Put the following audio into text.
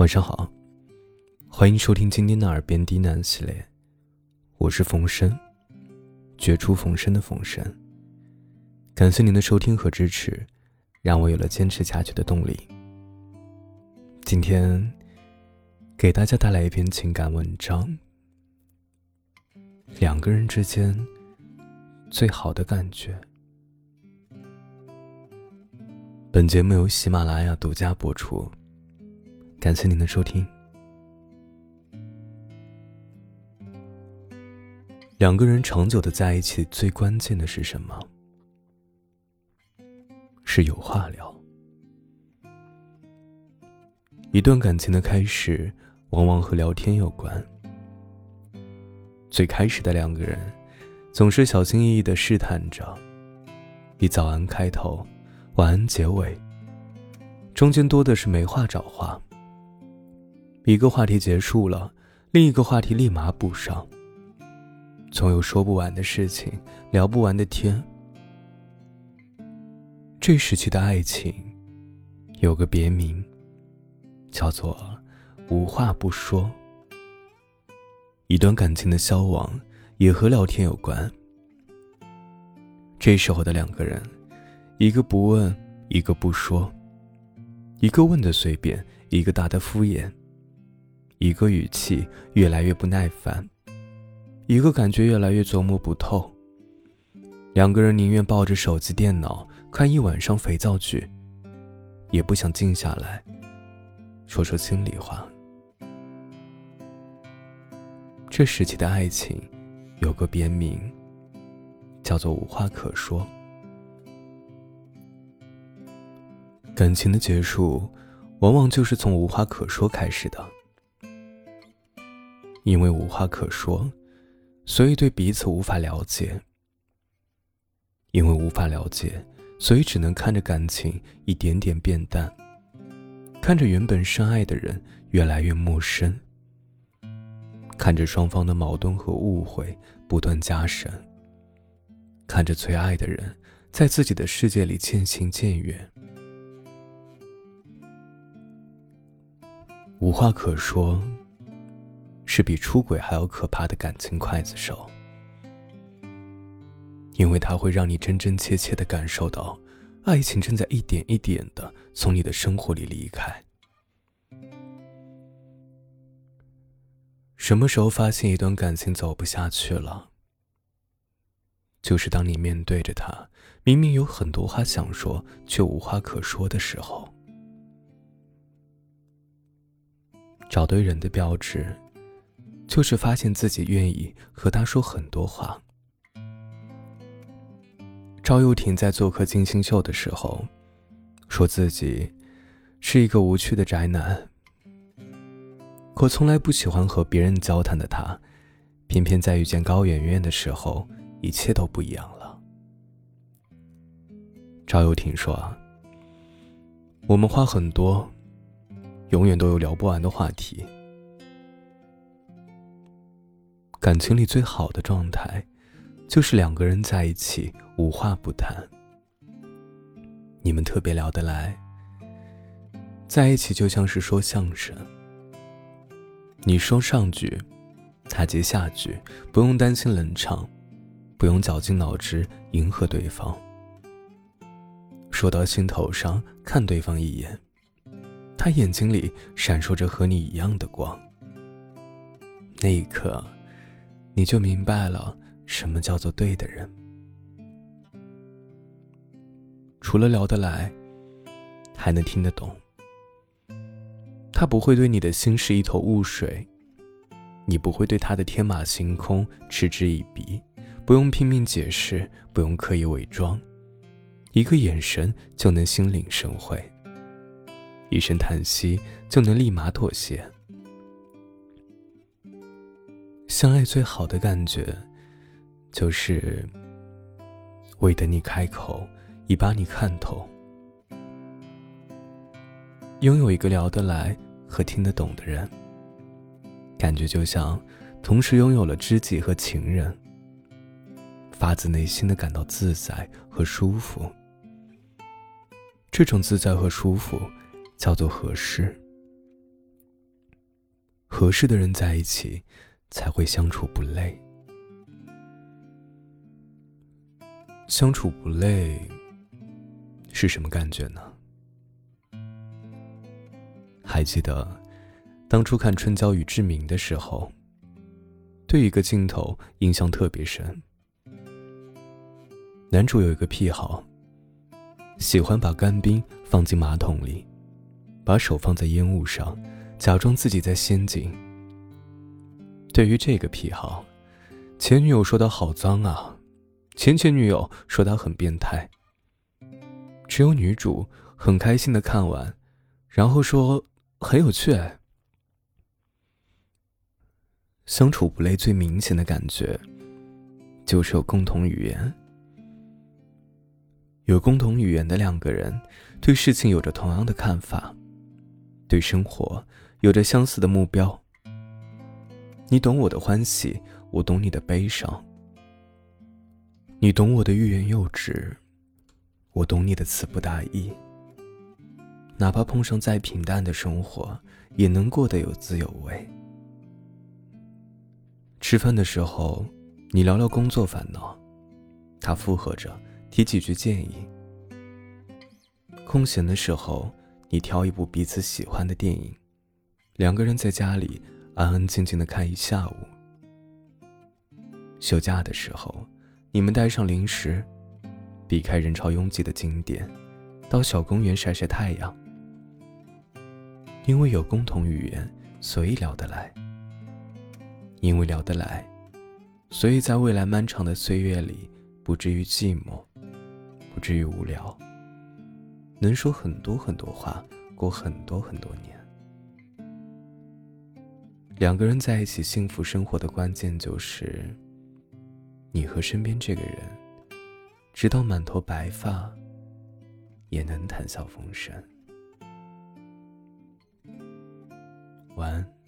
晚上好，欢迎收听今天的耳边低喃系列，我是冯生，绝处逢生的冯生。感谢您的收听和支持，让我有了坚持下去的动力。今天给大家带来一篇情感文章，两个人之间最好的感觉。本节目由喜马拉雅独家播出。感谢您的收听。两个人长久的在一起，最关键的是什么？是有话聊。一段感情的开始，往往和聊天有关。最开始的两个人，总是小心翼翼的试探着，以早安开头，晚安结尾，中间多的是没话找话。一个话题结束了，另一个话题立马补上。总有说不完的事情，聊不完的天。这时期的爱情，有个别名，叫做“无话不说”。一段感情的消亡，也和聊天有关。这时候的两个人，一个不问，一个不说；一个问的随便，一个答的敷衍。一个语气越来越不耐烦，一个感觉越来越琢磨不透。两个人宁愿抱着手机、电脑看一晚上肥皂剧，也不想静下来说说心里话。这时期的爱情有个别名，叫做“无话可说”。感情的结束，往往就是从无话可说开始的。因为无话可说，所以对彼此无法了解；因为无法了解，所以只能看着感情一点点变淡，看着原本深爱的人越来越陌生，看着双方的矛盾和误会不断加深，看着最爱的人在自己的世界里渐行渐远，无话可说。是比出轨还要可怕的感情刽子手，因为它会让你真真切切的感受到，爱情正在一点一点的从你的生活里离开。什么时候发现一段感情走不下去了？就是当你面对着他，明明有很多话想说，却无话可说的时候。找对人的标志。就是发现自己愿意和他说很多话。赵又廷在做客金星秀的时候，说自己是一个无趣的宅男。可从来不喜欢和别人交谈的他，偏偏在遇见高圆圆的时候，一切都不一样了。赵又廷说：“我们话很多，永远都有聊不完的话题。”感情里最好的状态，就是两个人在一起无话不谈。你们特别聊得来，在一起就像是说相声。你说上句，他接下句，不用担心冷场，不用绞尽脑汁迎合对方。说到心头上，看对方一眼，他眼睛里闪烁着和你一样的光。那一刻。你就明白了什么叫做对的人。除了聊得来，还能听得懂。他不会对你的心事一头雾水，你不会对他的天马行空嗤之以鼻。不用拼命解释，不用刻意伪装，一个眼神就能心领神会，一声叹息就能立马妥协。相爱最好的感觉，就是，未等你开口，已把你看透。拥有一个聊得来和听得懂的人，感觉就像同时拥有了知己和情人，发自内心的感到自在和舒服。这种自在和舒服，叫做合适。合适的人在一起，才会相处不累。相处不累是什么感觉呢？还记得当初看《春娇与志明》的时候，对一个镜头印象特别深。男主有一个癖好，喜欢把干冰放进马桶里，把手放在烟雾上，假装自己在仙境。对于这个癖好，前女友说他好脏啊，前前女友说他很变态。只有女主很开心的看完，然后说很有趣。相处不累最明显的感觉，就是有共同语言。有共同语言的两个人，对事情有着同样的看法，对生活有着相似的目标。你懂我的欢喜，我懂你的悲伤。你懂我的欲言又止，我懂你的词不达意。哪怕碰上再平淡的生活，也能过得有滋有味。吃饭的时候，你聊聊工作烦恼，他附和着。提几句建议。空闲的时候，你挑一部彼此喜欢的电影，两个人在家里安安静静的看一下午。休假的时候，你们带上零食，避开人潮拥挤的景点，到小公园晒晒太阳。因为有共同语言，所以聊得来。因为聊得来，所以在未来漫长的岁月里，不至于寂寞。不至于无聊，能说很多很多话，过很多很多年。两个人在一起幸福生活的关键就是，你和身边这个人，直到满头白发，也能谈笑风生。晚安。